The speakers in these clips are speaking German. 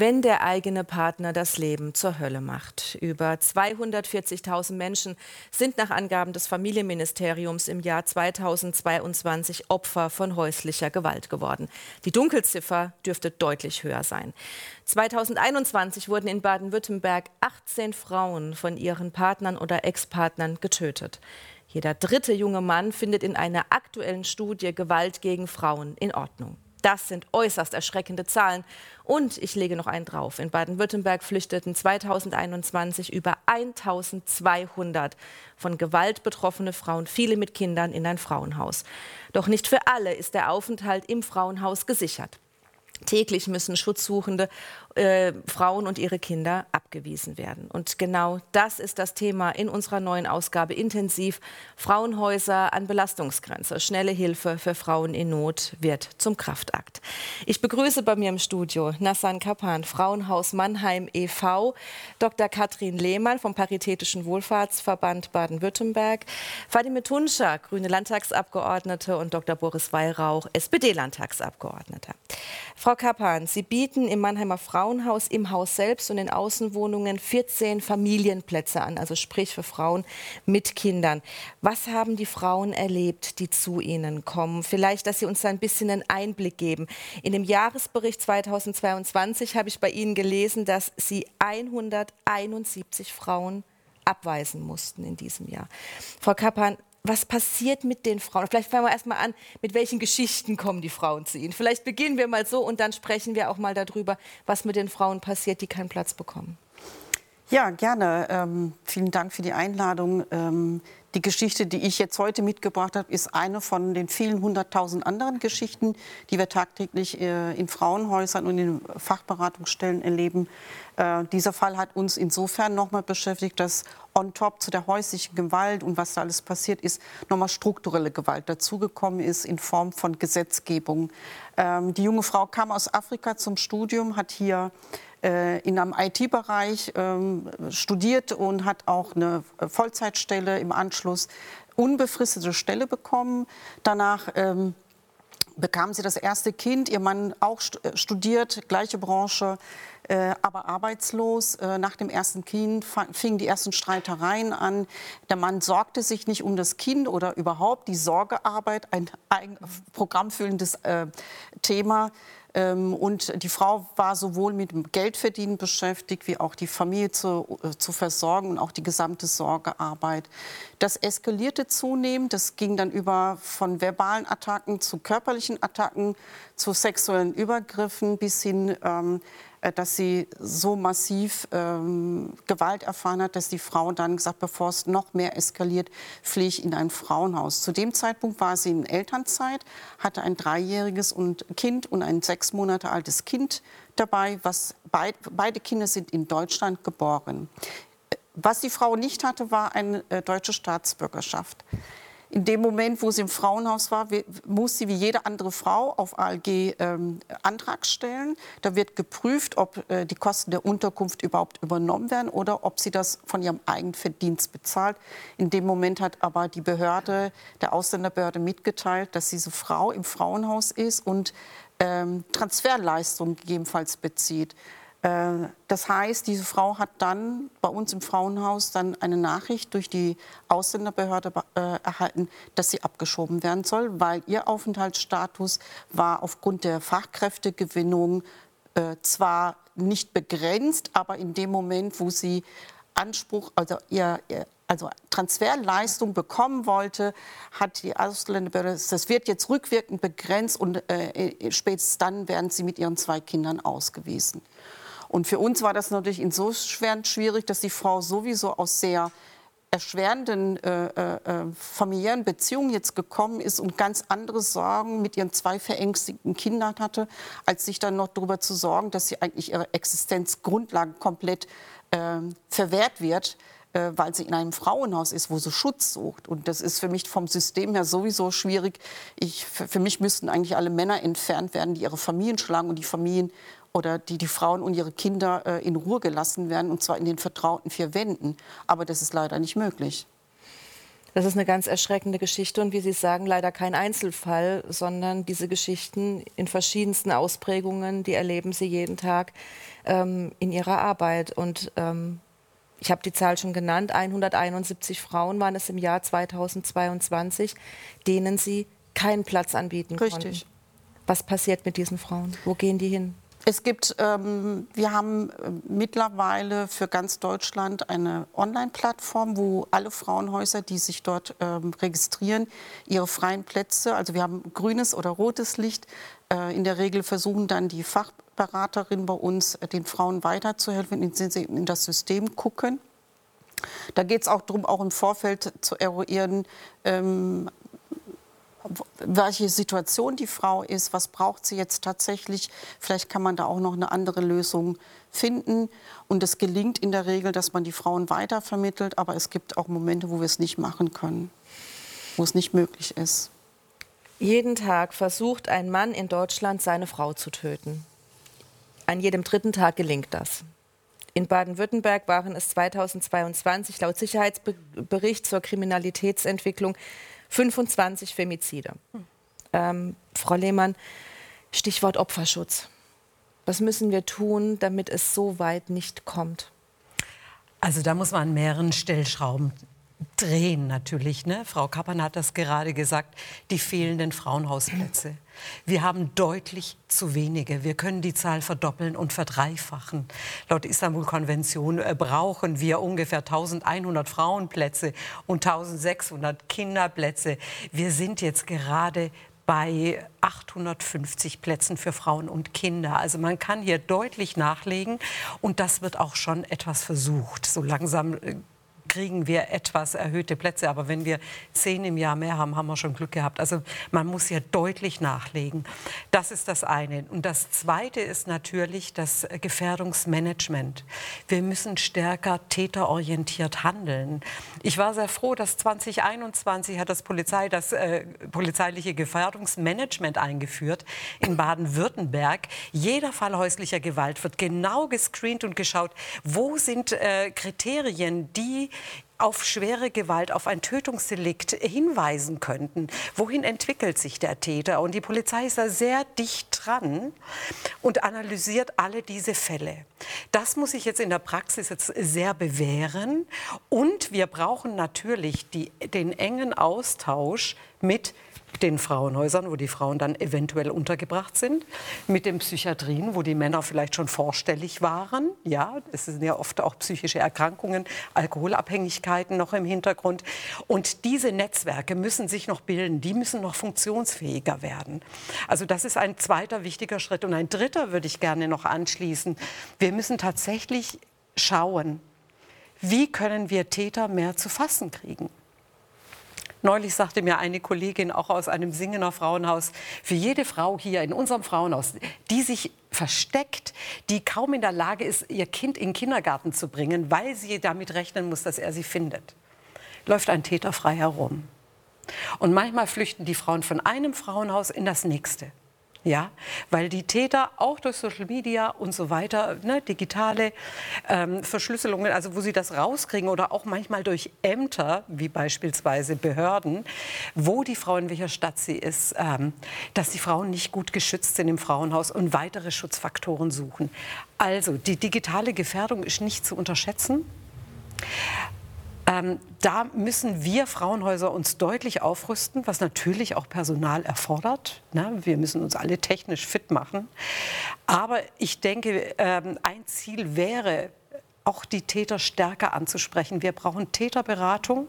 wenn der eigene Partner das Leben zur Hölle macht. Über 240.000 Menschen sind nach Angaben des Familienministeriums im Jahr 2022 Opfer von häuslicher Gewalt geworden. Die Dunkelziffer dürfte deutlich höher sein. 2021 wurden in Baden-Württemberg 18 Frauen von ihren Partnern oder Ex-Partnern getötet. Jeder dritte junge Mann findet in einer aktuellen Studie Gewalt gegen Frauen in Ordnung. Das sind äußerst erschreckende Zahlen. Und ich lege noch einen drauf. In Baden-Württemberg flüchteten 2021 über 1200 von Gewalt betroffene Frauen, viele mit Kindern, in ein Frauenhaus. Doch nicht für alle ist der Aufenthalt im Frauenhaus gesichert. Täglich müssen Schutzsuchende äh, Frauen und ihre Kinder abgewiesen werden. Und genau das ist das Thema in unserer neuen Ausgabe Intensiv. Frauenhäuser an Belastungsgrenze. Schnelle Hilfe für Frauen in Not wird zum Kraftakt. Ich begrüße bei mir im Studio Nassan Kapan, Frauenhaus Mannheim e.V., Dr. Katrin Lehmann vom Paritätischen Wohlfahrtsverband Baden-Württemberg, Fadime Tunscha, grüne Landtagsabgeordnete und Dr. Boris Weihrauch, SPD-Landtagsabgeordneter. Frau Kapan, Sie bieten im Mannheimer Frauen Frauenhaus im Haus selbst und in Außenwohnungen 14 Familienplätze an, also sprich für Frauen mit Kindern. Was haben die Frauen erlebt, die zu Ihnen kommen? Vielleicht, dass Sie uns da ein bisschen einen Einblick geben. In dem Jahresbericht 2022 habe ich bei Ihnen gelesen, dass Sie 171 Frauen abweisen mussten in diesem Jahr. Frau Kappan, was passiert mit den Frauen? Vielleicht fangen wir erstmal an, mit welchen Geschichten kommen die Frauen zu Ihnen? Vielleicht beginnen wir mal so und dann sprechen wir auch mal darüber, was mit den Frauen passiert, die keinen Platz bekommen. Ja, gerne. Ähm, vielen Dank für die Einladung. Ähm, die Geschichte, die ich jetzt heute mitgebracht habe, ist eine von den vielen hunderttausend anderen Geschichten, die wir tagtäglich äh, in Frauenhäusern und in Fachberatungsstellen erleben. Äh, dieser Fall hat uns insofern nochmal beschäftigt, dass on top zu der häuslichen Gewalt und was da alles passiert ist, nochmal strukturelle Gewalt dazugekommen ist in Form von Gesetzgebung. Ähm, die junge Frau kam aus Afrika zum Studium, hat hier äh, in einem IT-Bereich ähm, studiert und hat auch eine Vollzeitstelle im Anschluss unbefristete Stelle bekommen. Danach ähm, bekam sie das erste Kind, ihr Mann auch äh, studiert, gleiche Branche, äh, aber arbeitslos. Äh, nach dem ersten Kind fingen die ersten Streitereien an. Der Mann sorgte sich nicht um das Kind oder überhaupt die Sorgearbeit, ein, ein programmfüllendes äh, Thema. Ähm, und die Frau war sowohl mit Geldverdienen beschäftigt, wie auch die Familie zu, äh, zu versorgen und auch die gesamte Sorgearbeit. Das eskalierte zunehmend. Das ging dann über von verbalen Attacken zu körperlichen Attacken, zu sexuellen Übergriffen bis hin ähm, äh, dass sie so massiv ähm, Gewalt erfahren hat, dass die Frau dann gesagt, bevor es noch mehr eskaliert, fliege ich in ein Frauenhaus. Zu dem Zeitpunkt war sie in Elternzeit, hatte ein dreijähriges und Kind und ein sechs Monate altes Kind dabei. Was beid, beide Kinder sind in Deutschland geboren. Was die Frau nicht hatte, war eine äh, deutsche Staatsbürgerschaft. In dem Moment, wo sie im Frauenhaus war, muss sie wie jede andere Frau auf ALG ähm, Antrag stellen. Da wird geprüft, ob äh, die Kosten der Unterkunft überhaupt übernommen werden oder ob sie das von ihrem eigenen Verdienst bezahlt. In dem Moment hat aber die Behörde, der Ausländerbehörde mitgeteilt, dass diese Frau im Frauenhaus ist und ähm, Transferleistungen gegebenenfalls bezieht. Äh, das heißt, diese Frau hat dann bei uns im Frauenhaus dann eine Nachricht durch die Ausländerbehörde äh, erhalten, dass sie abgeschoben werden soll, weil ihr Aufenthaltsstatus war aufgrund der Fachkräftegewinnung äh, zwar nicht begrenzt, aber in dem Moment, wo sie Anspruch, also ihr, also Transferleistung bekommen wollte, hat die Ausländerbehörde, das wird jetzt rückwirkend begrenzt und äh, spätestens dann werden sie mit ihren zwei Kindern ausgewiesen. Und für uns war das natürlich insofern schwierig, dass die Frau sowieso aus sehr erschwerenden äh, äh, äh, familiären Beziehungen jetzt gekommen ist und ganz andere Sorgen mit ihren zwei verängstigten Kindern hatte, als sich dann noch darüber zu sorgen, dass sie eigentlich ihre Existenzgrundlage komplett äh, verwehrt wird, äh, weil sie in einem Frauenhaus ist, wo sie Schutz sucht. Und das ist für mich vom System her sowieso schwierig. Ich, für, für mich müssten eigentlich alle Männer entfernt werden, die ihre Familien schlagen und die Familien oder die die Frauen und ihre Kinder äh, in Ruhe gelassen werden, und zwar in den vertrauten vier Wänden. Aber das ist leider nicht möglich. Das ist eine ganz erschreckende Geschichte und wie Sie sagen, leider kein Einzelfall, sondern diese Geschichten in verschiedensten Ausprägungen, die erleben Sie jeden Tag ähm, in Ihrer Arbeit. Und ähm, ich habe die Zahl schon genannt, 171 Frauen waren es im Jahr 2022, denen Sie keinen Platz anbieten Richtig. konnten. Was passiert mit diesen Frauen? Wo gehen die hin? Es gibt, ähm, wir haben äh, mittlerweile für ganz Deutschland eine Online-Plattform, wo alle Frauenhäuser, die sich dort ähm, registrieren, ihre freien Plätze, also wir haben grünes oder rotes Licht. Äh, in der Regel versuchen dann die Fachberaterinnen bei uns, äh, den Frauen weiterzuhelfen, indem sie in das System gucken. Da geht es auch darum, auch im Vorfeld zu eruieren, ähm, welche Situation die Frau ist, was braucht sie jetzt tatsächlich. Vielleicht kann man da auch noch eine andere Lösung finden. Und es gelingt in der Regel, dass man die Frauen weitervermittelt, aber es gibt auch Momente, wo wir es nicht machen können, wo es nicht möglich ist. Jeden Tag versucht ein Mann in Deutschland, seine Frau zu töten. An jedem dritten Tag gelingt das. In Baden-Württemberg waren es 2022 laut Sicherheitsbericht zur Kriminalitätsentwicklung 25 Femizide. Ähm, Frau Lehmann, Stichwort Opferschutz. Was müssen wir tun, damit es so weit nicht kommt? Also da muss man an mehreren Stellschrauben drehen natürlich. Ne? Frau Kappern hat das gerade gesagt, die fehlenden Frauenhausplätze. Wir haben deutlich zu wenige. Wir können die Zahl verdoppeln und verdreifachen. Laut Istanbul-Konvention äh, brauchen wir ungefähr 1100 Frauenplätze und 1600 Kinderplätze. Wir sind jetzt gerade bei 850 Plätzen für Frauen und Kinder. Also man kann hier deutlich nachlegen und das wird auch schon etwas versucht. So langsam äh, kriegen wir etwas erhöhte Plätze. Aber wenn wir zehn im Jahr mehr haben, haben wir schon Glück gehabt. Also man muss hier deutlich nachlegen. Das ist das eine. Und das zweite ist natürlich das Gefährdungsmanagement. Wir müssen stärker täterorientiert handeln. Ich war sehr froh, dass 2021 hat das Polizei das äh, polizeiliche Gefährdungsmanagement eingeführt in Baden-Württemberg. Jeder Fall häuslicher Gewalt wird genau gescreent und geschaut, wo sind äh, Kriterien, die auf schwere Gewalt, auf ein Tötungsdelikt hinweisen könnten. Wohin entwickelt sich der Täter? Und die Polizei ist da sehr dicht dran und analysiert alle diese Fälle. Das muss sich jetzt in der Praxis jetzt sehr bewähren. Und wir brauchen natürlich die, den engen Austausch mit den Frauenhäusern, wo die Frauen dann eventuell untergebracht sind, mit den Psychiatrien, wo die Männer vielleicht schon vorstellig waren. Ja, es sind ja oft auch psychische Erkrankungen, Alkoholabhängigkeiten noch im Hintergrund. Und diese Netzwerke müssen sich noch bilden, die müssen noch funktionsfähiger werden. Also das ist ein zweiter wichtiger Schritt. Und ein dritter würde ich gerne noch anschließen. Wir müssen tatsächlich schauen, wie können wir Täter mehr zu fassen kriegen. Neulich sagte mir eine Kollegin auch aus einem Singener Frauenhaus, für jede Frau hier in unserem Frauenhaus, die sich versteckt, die kaum in der Lage ist, ihr Kind in den Kindergarten zu bringen, weil sie damit rechnen muss, dass er sie findet, läuft ein Täter frei herum. Und manchmal flüchten die Frauen von einem Frauenhaus in das nächste. Ja, weil die Täter auch durch Social Media und so weiter, ne, digitale ähm, Verschlüsselungen, also wo sie das rauskriegen oder auch manchmal durch Ämter, wie beispielsweise Behörden, wo die Frau in welcher Stadt sie ist, ähm, dass die Frauen nicht gut geschützt sind im Frauenhaus und weitere Schutzfaktoren suchen. Also die digitale Gefährdung ist nicht zu unterschätzen. Ähm, da müssen wir Frauenhäuser uns deutlich aufrüsten, was natürlich auch Personal erfordert. Ne? Wir müssen uns alle technisch fit machen. Aber ich denke, ähm, ein Ziel wäre, auch die Täter stärker anzusprechen. Wir brauchen Täterberatung.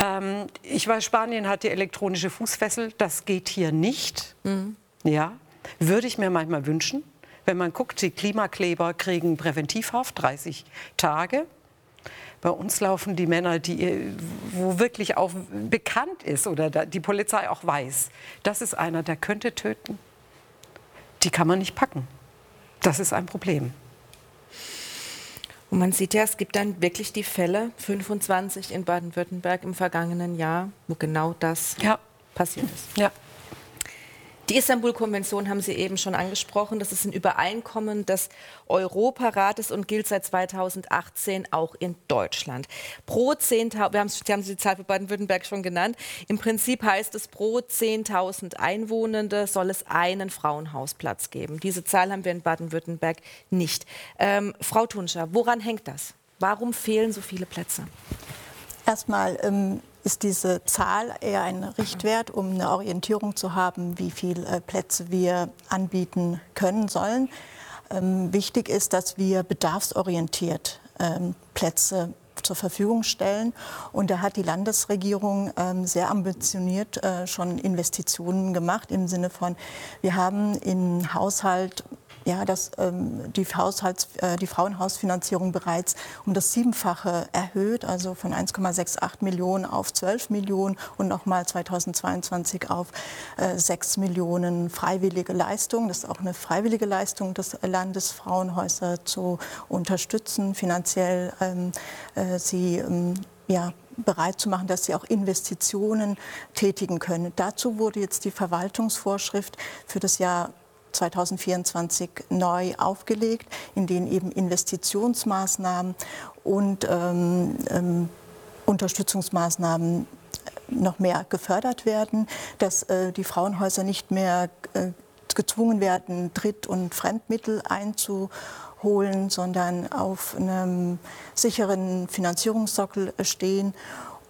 Ähm, ich weiß, Spanien hat die elektronische Fußfessel. Das geht hier nicht. Mhm. Ja, würde ich mir manchmal wünschen. Wenn man guckt, die Klimakleber kriegen Präventivhaft, 30 Tage. Bei uns laufen die Männer, die, wo wirklich auch bekannt ist oder die Polizei auch weiß, das ist einer, der könnte töten. Die kann man nicht packen. Das ist ein Problem. Und man sieht ja, es gibt dann wirklich die Fälle, 25 in Baden-Württemberg im vergangenen Jahr, wo genau das ja. passiert ist. Ja. Die Istanbul-Konvention haben Sie eben schon angesprochen. Das ist ein Übereinkommen des Europarates und gilt seit 2018 auch in Deutschland. Pro 10.000, wir haben, Sie haben die Zahl für Baden-Württemberg schon genannt. Im Prinzip heißt es, pro 10.000 Einwohnende soll es einen Frauenhausplatz geben. Diese Zahl haben wir in Baden-Württemberg nicht. Ähm, Frau Tunscher, woran hängt das? Warum fehlen so viele Plätze? Erstmal ähm, ist diese Zahl eher ein Richtwert, um eine Orientierung zu haben, wie viele äh, Plätze wir anbieten können sollen. Ähm, wichtig ist, dass wir bedarfsorientiert ähm, Plätze zur Verfügung stellen. Und da hat die Landesregierung ähm, sehr ambitioniert äh, schon Investitionen gemacht im Sinne von, wir haben im Haushalt ja, dass ähm, die, Haushalts-, äh, die Frauenhausfinanzierung bereits um das Siebenfache erhöht, also von 1,68 Millionen auf 12 Millionen und nochmal 2022 auf äh, 6 Millionen freiwillige Leistungen. Das ist auch eine freiwillige Leistung des Landes, Frauenhäuser zu unterstützen, finanziell ähm, äh, sie ähm, ja, bereit zu machen, dass sie auch Investitionen tätigen können. Dazu wurde jetzt die Verwaltungsvorschrift für das Jahr 2024 neu aufgelegt, in denen eben Investitionsmaßnahmen und ähm, ähm, Unterstützungsmaßnahmen noch mehr gefördert werden, dass äh, die Frauenhäuser nicht mehr äh, gezwungen werden, Dritt- und Fremdmittel einzuholen, sondern auf einem sicheren Finanzierungssockel stehen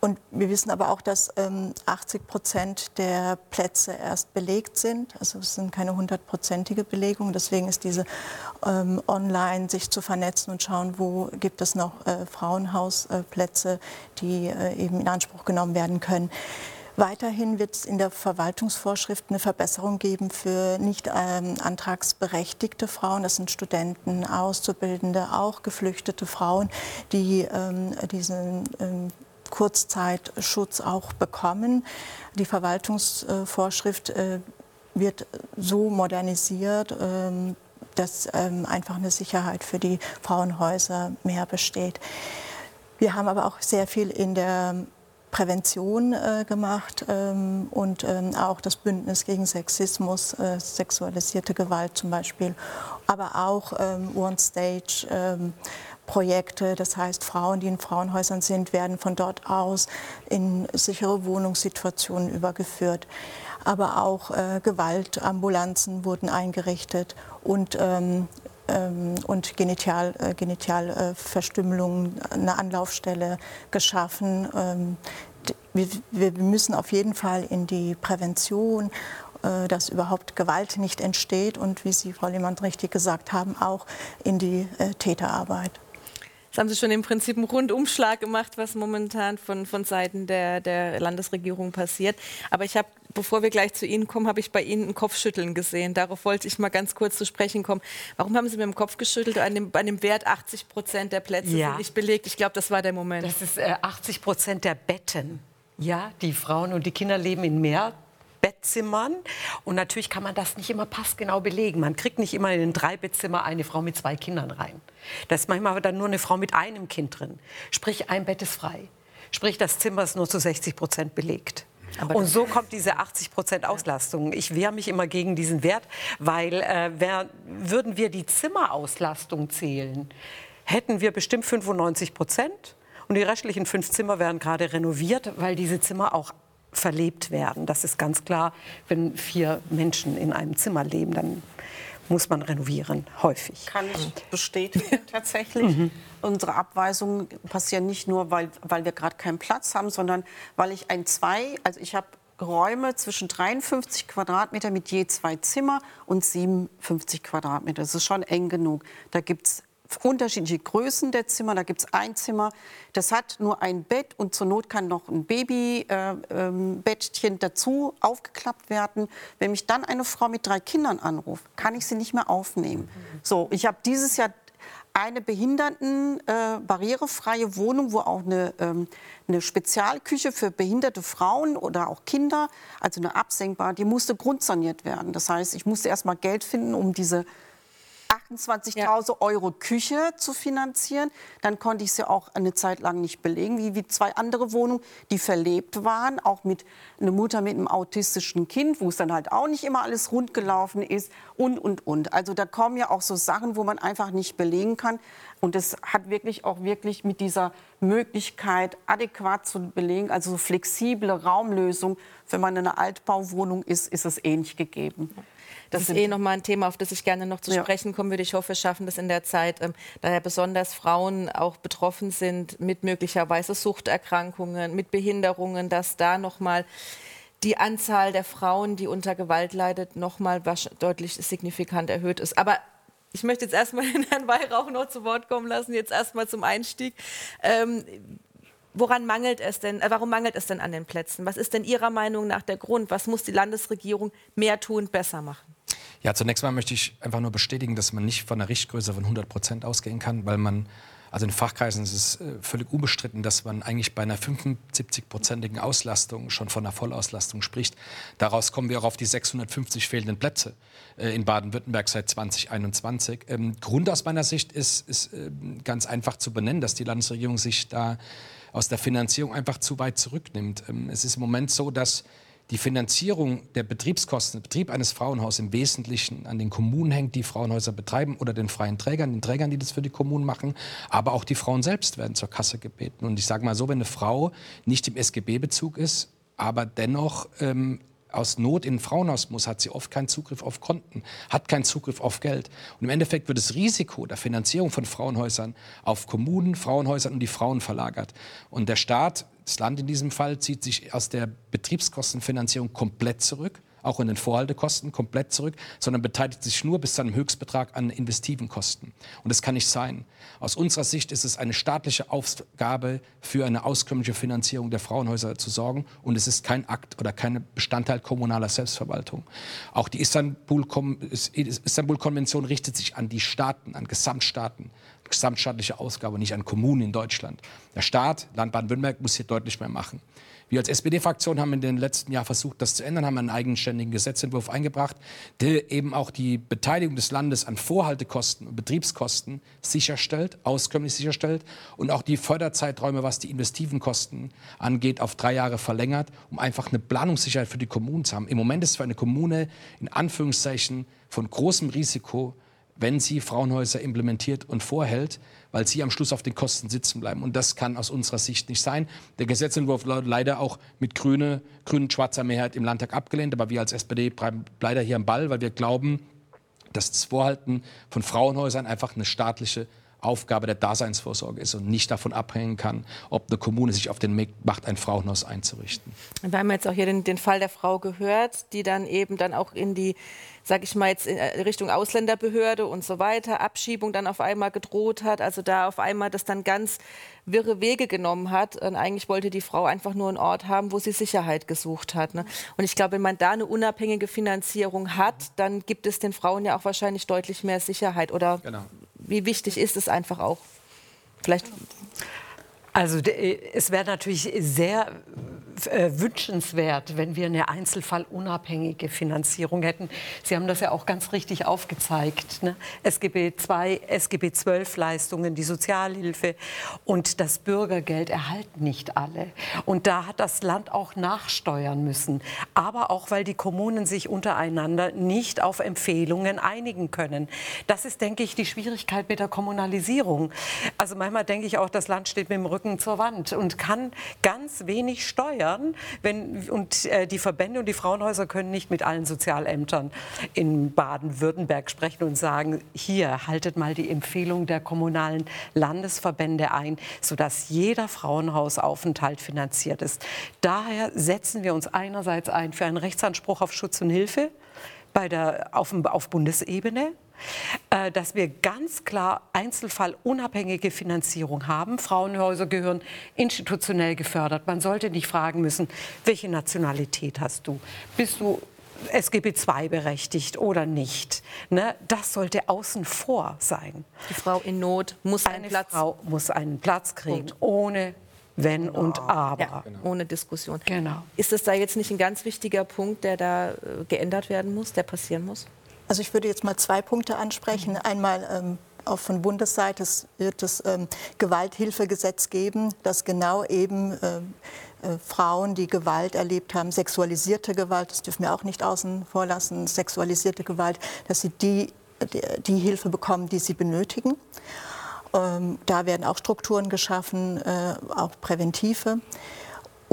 und wir wissen aber auch, dass ähm, 80 Prozent der Plätze erst belegt sind. Also es sind keine hundertprozentige Belegung. Deswegen ist diese ähm, online sich zu vernetzen und schauen, wo gibt es noch äh, Frauenhausplätze, die äh, eben in Anspruch genommen werden können. Weiterhin wird es in der Verwaltungsvorschrift eine Verbesserung geben für nicht ähm, antragsberechtigte Frauen. Das sind Studenten, Auszubildende, auch geflüchtete Frauen, die ähm, diesen ähm, Kurzzeitschutz auch bekommen. Die Verwaltungsvorschrift äh, wird so modernisiert, ähm, dass ähm, einfach eine Sicherheit für die Frauenhäuser mehr besteht. Wir haben aber auch sehr viel in der Prävention äh, gemacht ähm, und ähm, auch das Bündnis gegen Sexismus, äh, sexualisierte Gewalt zum Beispiel, aber auch ähm, One Stage ähm, Projekte. Das heißt, Frauen, die in Frauenhäusern sind, werden von dort aus in sichere Wohnungssituationen übergeführt. Aber auch äh, Gewaltambulanzen wurden eingerichtet und ähm, ähm und Genital, äh, Genitalverstümmelung, eine Anlaufstelle geschaffen. Ähm, wir, wir, müssen auf jeden Fall in die Prävention, äh, dass überhaupt Gewalt nicht entsteht und, wie Sie, Frau Lehmann, richtig gesagt haben, auch in die äh, Täterarbeit. Das haben Sie schon im Prinzip einen Rundumschlag gemacht, was momentan von, von Seiten der, der Landesregierung passiert. Aber ich habe, bevor wir gleich zu Ihnen kommen, habe ich bei Ihnen ein Kopfschütteln gesehen. Darauf wollte ich mal ganz kurz zu sprechen kommen. Warum haben Sie mit dem Kopf geschüttelt? An dem, an dem Wert 80 Prozent der Plätze ja. sind nicht belegt. Ich glaube, das war der Moment. Das ist äh, 80 Prozent der Betten. Ja, die Frauen und die Kinder leben in mehr Bettzimmern. Und natürlich kann man das nicht immer passgenau belegen. Man kriegt nicht immer in ein Dreibettzimmer eine Frau mit zwei Kindern rein. Da ist manchmal dann nur eine Frau mit einem Kind drin. Sprich, ein Bett ist frei. Sprich, das Zimmer ist nur zu 60 Prozent belegt. Aber und so kommt diese 80 Prozent Auslastung. Ich wehre mich immer gegen diesen Wert, weil äh, wer, würden wir die Zimmerauslastung zählen, hätten wir bestimmt 95 Prozent. Und die restlichen fünf Zimmer werden gerade renoviert, weil diese Zimmer auch verlebt werden. Das ist ganz klar, wenn vier Menschen in einem Zimmer leben, dann muss man renovieren, häufig. Kann ich bestätigen, tatsächlich. Mhm. Unsere Abweisungen passieren nicht nur, weil, weil wir gerade keinen Platz haben, sondern weil ich ein Zwei, also ich habe Räume zwischen 53 Quadratmeter mit je zwei Zimmer und 57 Quadratmeter. Das ist schon eng genug. Da gibt es unterschiedliche Größen der Zimmer. Da gibt es ein Zimmer, das hat nur ein Bett und zur Not kann noch ein Babybettchen äh, ähm, dazu aufgeklappt werden. Wenn mich dann eine Frau mit drei Kindern anruft, kann ich sie nicht mehr aufnehmen. So, ich habe dieses Jahr eine behinderten äh, barrierefreie Wohnung, wo auch eine, ähm, eine Spezialküche für behinderte Frauen oder auch Kinder, also eine absenkbare, die musste grundsaniert werden. Das heißt, ich musste erst mal Geld finden, um diese 28.000 ja. Euro Küche zu finanzieren. Dann konnte ich sie auch eine Zeit lang nicht belegen, wie, wie zwei andere Wohnungen, die verlebt waren, auch mit einer Mutter mit einem autistischen Kind, wo es dann halt auch nicht immer alles rund gelaufen ist und, und, und. Also da kommen ja auch so Sachen, wo man einfach nicht belegen kann. Und das hat wirklich auch wirklich mit dieser Möglichkeit adäquat zu belegen, also so flexible Raumlösung, wenn man in einer Altbauwohnung ist, ist es ähnlich gegeben. Das, ist eh noch mal ein Thema, auf das ich gerne noch zu ja. sprechen kommen würde. Ich hoffe, wir schaffen das in der Zeit, ähm, daher besonders Frauen auch betroffen sind mit möglicherweise Suchterkrankungen, mit Behinderungen, dass da noch mal die Anzahl der Frauen, die unter Gewalt leidet, noch mal deutlich signifikant erhöht ist. Aber ich möchte jetzt erstmal Herrn Weihrauch noch zu Wort kommen lassen, jetzt erstmal zum Einstieg. Ähm, Woran mangelt es denn, äh, warum mangelt es denn an den Plätzen? Was ist denn Ihrer Meinung nach der Grund? Was muss die Landesregierung mehr tun, besser machen? Ja, zunächst mal möchte ich einfach nur bestätigen, dass man nicht von einer Richtgröße von 100 Prozent ausgehen kann, weil man, also in Fachkreisen ist es äh, völlig unbestritten, dass man eigentlich bei einer 75-prozentigen Auslastung schon von einer Vollauslastung spricht. Daraus kommen wir auch auf die 650 fehlenden Plätze äh, in Baden-Württemberg seit 2021. Ähm, Grund aus meiner Sicht ist, ist äh, ganz einfach zu benennen, dass die Landesregierung sich da aus der Finanzierung einfach zu weit zurücknimmt. Ähm, es ist im Moment so, dass die Finanzierung der Betriebskosten, der Betrieb eines Frauenhauses im Wesentlichen an den Kommunen hängt, die Frauenhäuser betreiben oder den freien Trägern, den Trägern, die das für die Kommunen machen. Aber auch die Frauen selbst werden zur Kasse gebeten. Und ich sage mal so, wenn eine Frau nicht im SGB-Bezug ist, aber dennoch ähm, aus Not in Frauenhaus muss, hat sie oft keinen Zugriff auf Konten, hat keinen Zugriff auf Geld. Und im Endeffekt wird das Risiko der Finanzierung von Frauenhäusern auf Kommunen, Frauenhäusern und die Frauen verlagert. Und der Staat das Land in diesem Fall zieht sich aus der Betriebskostenfinanzierung komplett zurück, auch in den Vorhaltekosten komplett zurück, sondern beteiligt sich nur bis zu einem Höchstbetrag an investiven Kosten. Und das kann nicht sein. Aus unserer Sicht ist es eine staatliche Aufgabe, für eine auskömmliche Finanzierung der Frauenhäuser zu sorgen. Und es ist kein Akt oder kein Bestandteil kommunaler Selbstverwaltung. Auch die Istanbul-Konvention richtet sich an die Staaten, an Gesamtstaaten gesamtstaatliche Ausgabe, nicht an Kommunen in Deutschland. Der Staat, Land Baden-Württemberg, muss hier deutlich mehr machen. Wir als SPD-Fraktion haben in den letzten Jahren versucht, das zu ändern, haben einen eigenständigen Gesetzentwurf eingebracht, der eben auch die Beteiligung des Landes an Vorhaltekosten und Betriebskosten sicherstellt, auskömmlich sicherstellt und auch die Förderzeiträume, was die investiven Kosten angeht, auf drei Jahre verlängert, um einfach eine Planungssicherheit für die Kommunen zu haben. Im Moment ist für eine Kommune in Anführungszeichen von großem Risiko wenn sie Frauenhäuser implementiert und vorhält, weil sie am Schluss auf den Kosten sitzen bleiben. Und das kann aus unserer Sicht nicht sein. Der Gesetzentwurf leider auch mit grüne, grün schwarzer Mehrheit im Landtag abgelehnt. Aber wir als SPD bleiben leider hier am Ball, weil wir glauben, dass das Vorhalten von Frauenhäusern einfach eine staatliche Aufgabe der Daseinsvorsorge ist und nicht davon abhängen kann, ob eine Kommune sich auf den Weg macht, ein Frauenhaus einzurichten. Wir haben jetzt auch hier den, den Fall der Frau gehört, die dann eben dann auch in die sage ich mal jetzt in äh, Richtung Ausländerbehörde und so weiter, Abschiebung dann auf einmal gedroht hat, also da auf einmal das dann ganz wirre Wege genommen hat. Und eigentlich wollte die Frau einfach nur einen Ort haben, wo sie Sicherheit gesucht hat. Ne? Und ich glaube, wenn man da eine unabhängige Finanzierung hat, dann gibt es den Frauen ja auch wahrscheinlich deutlich mehr Sicherheit. Oder genau wie wichtig ist es einfach auch? Vielleicht. Also es wäre natürlich sehr äh, wünschenswert, wenn wir eine einzelfallunabhängige Finanzierung hätten. Sie haben das ja auch ganz richtig aufgezeigt. Ne? SGB II, SGB XII Leistungen, die Sozialhilfe und das Bürgergeld erhalten nicht alle. Und da hat das Land auch nachsteuern müssen. Aber auch, weil die Kommunen sich untereinander nicht auf Empfehlungen einigen können. Das ist, denke ich, die Schwierigkeit mit der Kommunalisierung. Also manchmal denke ich auch, das Land steht mit dem Rücken zur Wand und kann ganz wenig steuern Steuern. Wenn, und äh, die Verbände und die Frauenhäuser können nicht mit allen Sozialämtern in Baden-Württemberg sprechen und sagen, hier haltet mal die Empfehlung der kommunalen Landesverbände ein, sodass jeder Frauenhausaufenthalt finanziert ist. Daher setzen wir uns einerseits ein für einen Rechtsanspruch auf Schutz und Hilfe bei der, auf, auf Bundesebene dass wir ganz klar einzelfallunabhängige Finanzierung haben. Frauenhäuser gehören institutionell gefördert. Man sollte nicht fragen müssen, welche Nationalität hast du? Bist du SGB II berechtigt oder nicht. Ne? Das sollte außen vor sein. Die Frau in Not muss einen Eine Platz. Frau muss einen Platz kriegen, Punkt. ohne wenn genau. und aber. Ja, genau. Ohne Diskussion. Genau. Ist das da jetzt nicht ein ganz wichtiger Punkt, der da äh, geändert werden muss, der passieren muss? Also ich würde jetzt mal zwei Punkte ansprechen. Einmal ähm, auch von Bundesseite wird es ähm, Gewalthilfegesetz geben, das genau eben äh, äh, Frauen, die Gewalt erlebt haben, sexualisierte Gewalt, das dürfen wir auch nicht außen vor lassen, sexualisierte Gewalt, dass sie die, die, die Hilfe bekommen, die sie benötigen. Ähm, da werden auch Strukturen geschaffen, äh, auch präventive.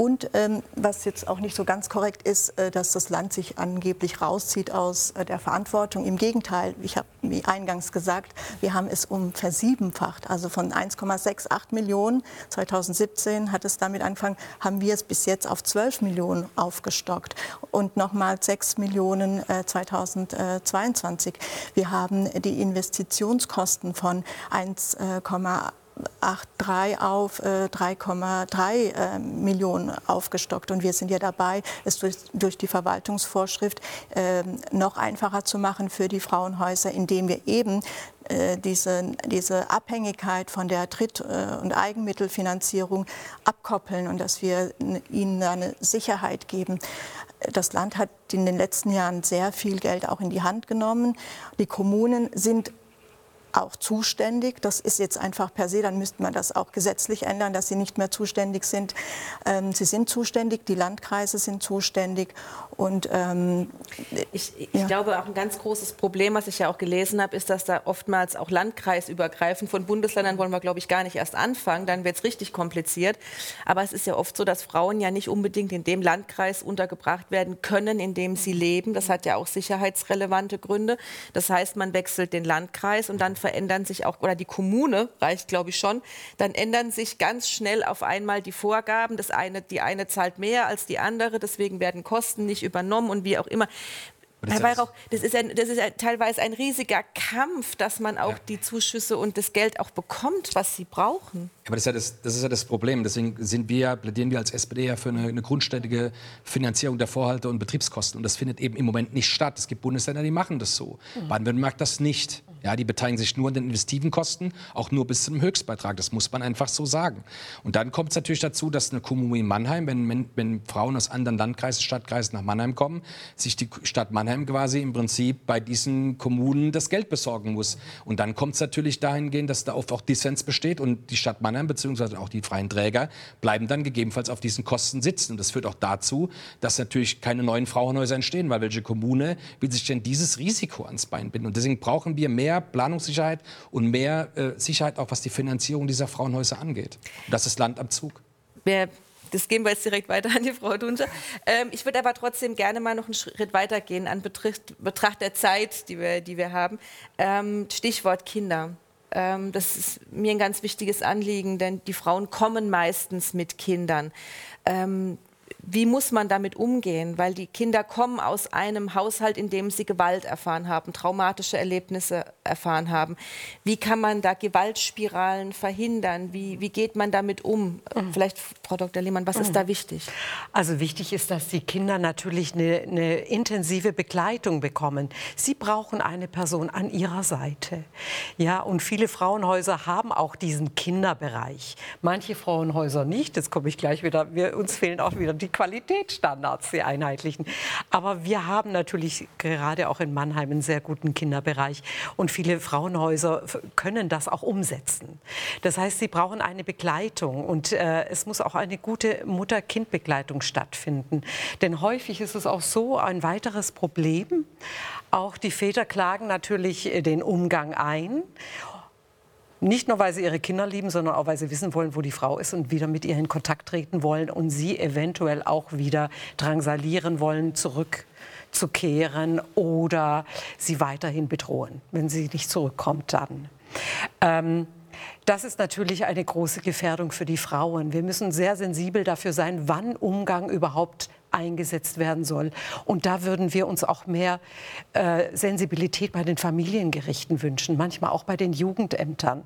Und ähm, was jetzt auch nicht so ganz korrekt ist, äh, dass das Land sich angeblich rauszieht aus äh, der Verantwortung. Im Gegenteil, ich habe wie eingangs gesagt, wir haben es um versiebenfacht. Also von 1,68 Millionen 2017 hat es damit angefangen, haben wir es bis jetzt auf 12 Millionen aufgestockt und nochmal 6 Millionen äh, 2022. Wir haben die Investitionskosten von 1,8 8,3 auf äh, 3,3 äh, Millionen aufgestockt. Und wir sind ja dabei, es durch, durch die Verwaltungsvorschrift äh, noch einfacher zu machen für die Frauenhäuser, indem wir eben äh, diese, diese Abhängigkeit von der Dritt- äh, und Eigenmittelfinanzierung abkoppeln und dass wir ihnen eine Sicherheit geben. Das Land hat in den letzten Jahren sehr viel Geld auch in die Hand genommen. Die Kommunen sind auch zuständig. Das ist jetzt einfach per se, dann müsste man das auch gesetzlich ändern, dass sie nicht mehr zuständig sind. Ähm, sie sind zuständig, die Landkreise sind zuständig. Und, ähm, ich, ich ja. glaube, auch ein ganz großes Problem, was ich ja auch gelesen habe, ist, dass da oftmals auch landkreisübergreifend von Bundesländern wollen wir, glaube ich, gar nicht erst anfangen. Dann wird es richtig kompliziert. Aber es ist ja oft so, dass Frauen ja nicht unbedingt in dem Landkreis untergebracht werden können, in dem sie leben. Das hat ja auch sicherheitsrelevante Gründe. Das heißt, man wechselt den Landkreis und dann verändern sich auch, oder die Kommune reicht, glaube ich, schon, dann ändern sich ganz schnell auf einmal die Vorgaben. Das eine, die eine zahlt mehr als die andere, deswegen werden Kosten nicht übernommen und wie auch immer. Herr Weihrauch, das ist, ein, das ist ein, teilweise ein riesiger Kampf, dass man auch ja. die Zuschüsse und das Geld auch bekommt, was sie brauchen. Aber das ist, ja das, das ist ja das Problem. Deswegen wir, plädieren wir als SPD ja für eine, eine grundständige Finanzierung der Vorhalte und Betriebskosten. Und das findet eben im Moment nicht statt. Es gibt Bundesländer, die machen das so. Mhm. Baden-Württemberg das nicht. Ja, die beteiligen sich nur an den investiven Kosten, auch nur bis zum Höchstbeitrag. Das muss man einfach so sagen. Und dann kommt es natürlich dazu, dass eine Kommune in Mannheim, wenn, wenn Frauen aus anderen Landkreisen, Stadtkreisen nach Mannheim kommen, sich die Stadt Mannheim quasi im Prinzip bei diesen Kommunen das Geld besorgen muss. Und dann kommt es natürlich dahingehend, dass da oft auch Dissens besteht und die Stadt Mannheim bzw. auch die freien Träger bleiben dann gegebenenfalls auf diesen Kosten sitzen. Und das führt auch dazu, dass natürlich keine neuen Frauenhäuser entstehen, weil welche Kommune will sich denn dieses Risiko ans Bein binden? Und deswegen brauchen wir mehr mehr Planungssicherheit und mehr äh, Sicherheit auch was die Finanzierung dieser Frauenhäuser angeht. Und das ist Land am Zug. Wer das geben wir jetzt direkt weiter an die Frau Dunscher. Ähm, ich würde aber trotzdem gerne mal noch einen Schritt weitergehen an Betracht, Betracht der Zeit, die wir, die wir haben. Ähm, Stichwort Kinder. Ähm, das ist mir ein ganz wichtiges Anliegen, denn die Frauen kommen meistens mit Kindern. Wie muss man damit umgehen? Weil die Kinder kommen aus einem Haushalt, in dem sie Gewalt erfahren haben, traumatische Erlebnisse erfahren haben. Wie kann man da Gewaltspiralen verhindern? Wie, wie geht man damit um? Mhm. Vielleicht, Frau Dr. Lehmann, was mhm. ist da wichtig? Also wichtig ist, dass die Kinder natürlich eine, eine intensive Begleitung bekommen. Sie brauchen eine Person an ihrer Seite. Ja, und viele Frauenhäuser haben auch diesen Kinderbereich. Manche Frauenhäuser nicht. Jetzt komme ich gleich wieder. Wir, uns fehlen auch wieder die Qualitätsstandards, die einheitlichen. Aber wir haben natürlich gerade auch in Mannheim einen sehr guten Kinderbereich. Und viele Frauenhäuser können das auch umsetzen. Das heißt, sie brauchen eine Begleitung. Und äh, es muss auch eine gute Mutter-Kind-Begleitung stattfinden. Denn häufig ist es auch so ein weiteres Problem. Auch die Väter klagen natürlich äh, den Umgang ein. Nicht nur, weil sie ihre Kinder lieben, sondern auch, weil sie wissen wollen, wo die Frau ist und wieder mit ihr in Kontakt treten wollen und sie eventuell auch wieder drangsalieren wollen, zurückzukehren oder sie weiterhin bedrohen, wenn sie nicht zurückkommt dann. Ähm, das ist natürlich eine große Gefährdung für die Frauen. Wir müssen sehr sensibel dafür sein, wann Umgang überhaupt eingesetzt werden soll. Und da würden wir uns auch mehr äh, Sensibilität bei den Familiengerichten wünschen, manchmal auch bei den Jugendämtern.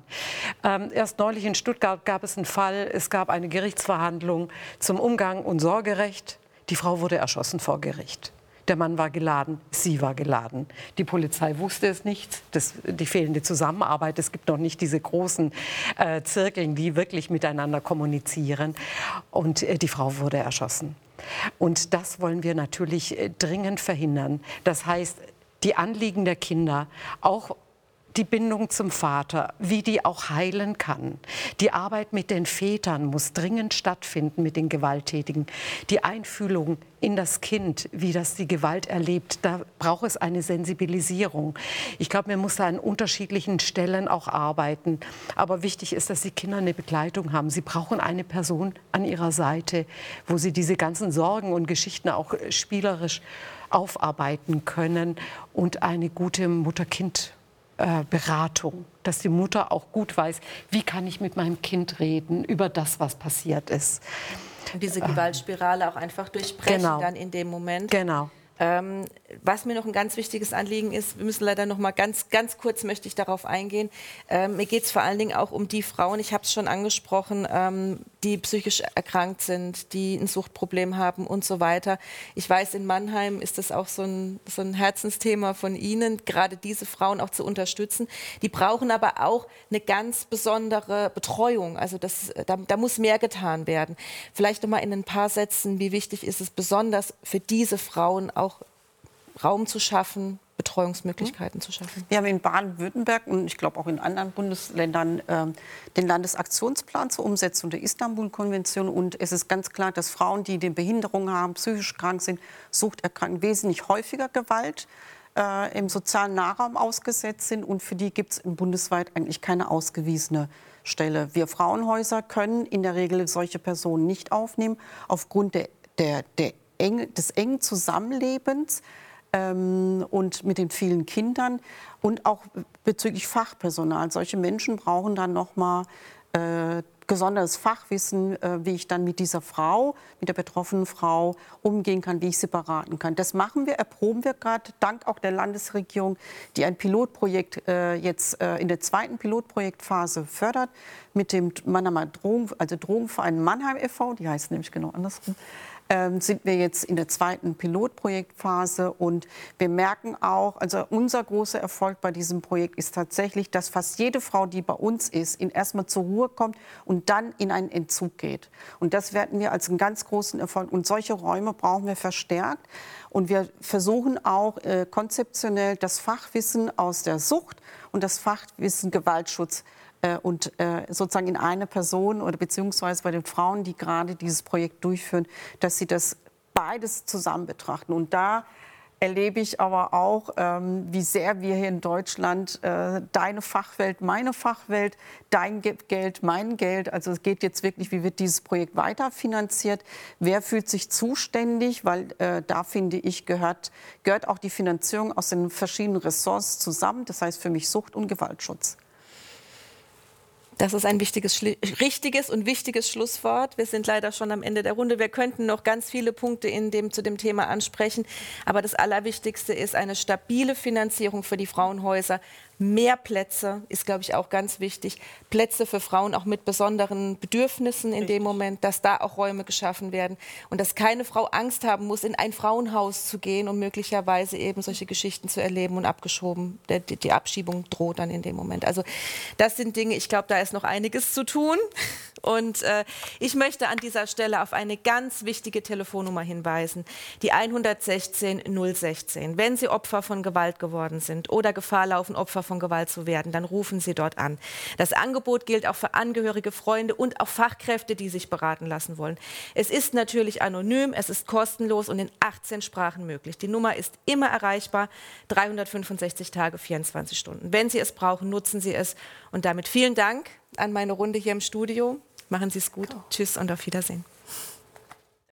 Ähm, erst neulich in Stuttgart gab es einen Fall, es gab eine Gerichtsverhandlung zum Umgang und Sorgerecht. Die Frau wurde erschossen vor Gericht. Der Mann war geladen, sie war geladen. Die Polizei wusste es nicht, das, die fehlende Zusammenarbeit. Es gibt noch nicht diese großen äh, Zirkeln, die wirklich miteinander kommunizieren. Und äh, die Frau wurde erschossen. Und das wollen wir natürlich äh, dringend verhindern. Das heißt, die Anliegen der Kinder, auch die Bindung zum Vater, wie die auch heilen kann. Die Arbeit mit den Vätern muss dringend stattfinden mit den Gewalttätigen. Die Einfühlung in das Kind, wie das die Gewalt erlebt, da braucht es eine Sensibilisierung. Ich glaube, man muss da an unterschiedlichen Stellen auch arbeiten. Aber wichtig ist, dass die Kinder eine Begleitung haben. Sie brauchen eine Person an ihrer Seite, wo sie diese ganzen Sorgen und Geschichten auch spielerisch aufarbeiten können und eine gute Mutter-Kind äh, Beratung, dass die Mutter auch gut weiß, wie kann ich mit meinem Kind reden über das, was passiert ist. Und diese Gewaltspirale auch einfach durchbrechen Genau. dann in dem Moment. Genau. Ähm, was mir noch ein ganz wichtiges Anliegen ist, wir müssen leider noch mal ganz, ganz kurz möchte ich darauf eingehen. Ähm, mir geht es vor allen Dingen auch um die Frauen, ich habe es schon angesprochen, ähm, die psychisch erkrankt sind, die ein Suchtproblem haben und so weiter. Ich weiß, in Mannheim ist das auch so ein, so ein Herzensthema von Ihnen, gerade diese Frauen auch zu unterstützen. Die brauchen aber auch eine ganz besondere Betreuung. Also das, da, da muss mehr getan werden. Vielleicht noch mal in ein paar Sätzen, wie wichtig ist es besonders für diese Frauen auch Raum zu schaffen, Betreuungsmöglichkeiten zu schaffen. Wir haben in Baden-Württemberg und ich glaube auch in anderen Bundesländern ähm, den Landesaktionsplan zur Umsetzung der Istanbul-Konvention. Und es ist ganz klar, dass Frauen, die eine Behinderung haben, psychisch krank sind, suchterkrankt, wesentlich häufiger Gewalt äh, im sozialen Nahraum ausgesetzt sind. Und für die gibt es bundesweit eigentlich keine ausgewiesene Stelle. Wir Frauenhäuser können in der Regel solche Personen nicht aufnehmen, aufgrund der, der, der eng, des engen Zusammenlebens ähm, und mit den vielen Kindern und auch bezüglich Fachpersonal. Solche Menschen brauchen dann noch mal äh, gesonderes Fachwissen, äh, wie ich dann mit dieser Frau, mit der betroffenen Frau umgehen kann, wie ich sie beraten kann. Das machen wir, erproben wir gerade, dank auch der Landesregierung, die ein Pilotprojekt äh, jetzt äh, in der zweiten Pilotprojektphase fördert, mit dem Mannheimer Drogen, also Drogenverein Mannheim e.V., die heißt nämlich genau andersrum, ähm, sind wir jetzt in der zweiten Pilotprojektphase und wir merken auch, also unser großer Erfolg bei diesem Projekt ist tatsächlich, dass fast jede Frau, die bei uns ist, in erstmal zur Ruhe kommt und dann in einen Entzug geht. Und das werten wir als einen ganz großen Erfolg. Und solche Räume brauchen wir verstärkt. Und wir versuchen auch äh, konzeptionell das Fachwissen aus der Sucht und das Fachwissen Gewaltschutz und äh, sozusagen in eine Person oder beziehungsweise bei den Frauen, die gerade dieses Projekt durchführen, dass sie das beides zusammen betrachten. Und da erlebe ich aber auch, ähm, wie sehr wir hier in Deutschland äh, deine Fachwelt, meine Fachwelt, dein Ge Geld, mein Geld. Also es geht jetzt wirklich, wie wird dieses Projekt weiterfinanziert? Wer fühlt sich zuständig? Weil äh, da finde ich, gehört, gehört auch die Finanzierung aus den verschiedenen Ressorts zusammen. Das heißt für mich Sucht und Gewaltschutz. Das ist ein wichtiges, richtiges und wichtiges Schlusswort. Wir sind leider schon am Ende der Runde. Wir könnten noch ganz viele Punkte in dem, zu dem Thema ansprechen. Aber das Allerwichtigste ist eine stabile Finanzierung für die Frauenhäuser. Mehr Plätze ist, glaube ich, auch ganz wichtig. Plätze für Frauen auch mit besonderen Bedürfnissen in dem Moment, dass da auch Räume geschaffen werden und dass keine Frau Angst haben muss, in ein Frauenhaus zu gehen und möglicherweise eben solche Geschichten zu erleben und abgeschoben. Die, die Abschiebung droht dann in dem Moment. Also das sind Dinge, ich glaube, da ist noch einiges zu tun. Und äh, ich möchte an dieser Stelle auf eine ganz wichtige Telefonnummer hinweisen, die 116 016. Wenn Sie Opfer von Gewalt geworden sind oder Gefahr laufen, Opfer von Gewalt zu werden, dann rufen Sie dort an. Das Angebot gilt auch für Angehörige, Freunde und auch Fachkräfte, die sich beraten lassen wollen. Es ist natürlich anonym, es ist kostenlos und in 18 Sprachen möglich. Die Nummer ist immer erreichbar, 365 Tage, 24 Stunden. Wenn Sie es brauchen, nutzen Sie es. Und damit vielen Dank an meine Runde hier im Studio. Machen Sie es gut. Tschüss und auf Wiedersehen.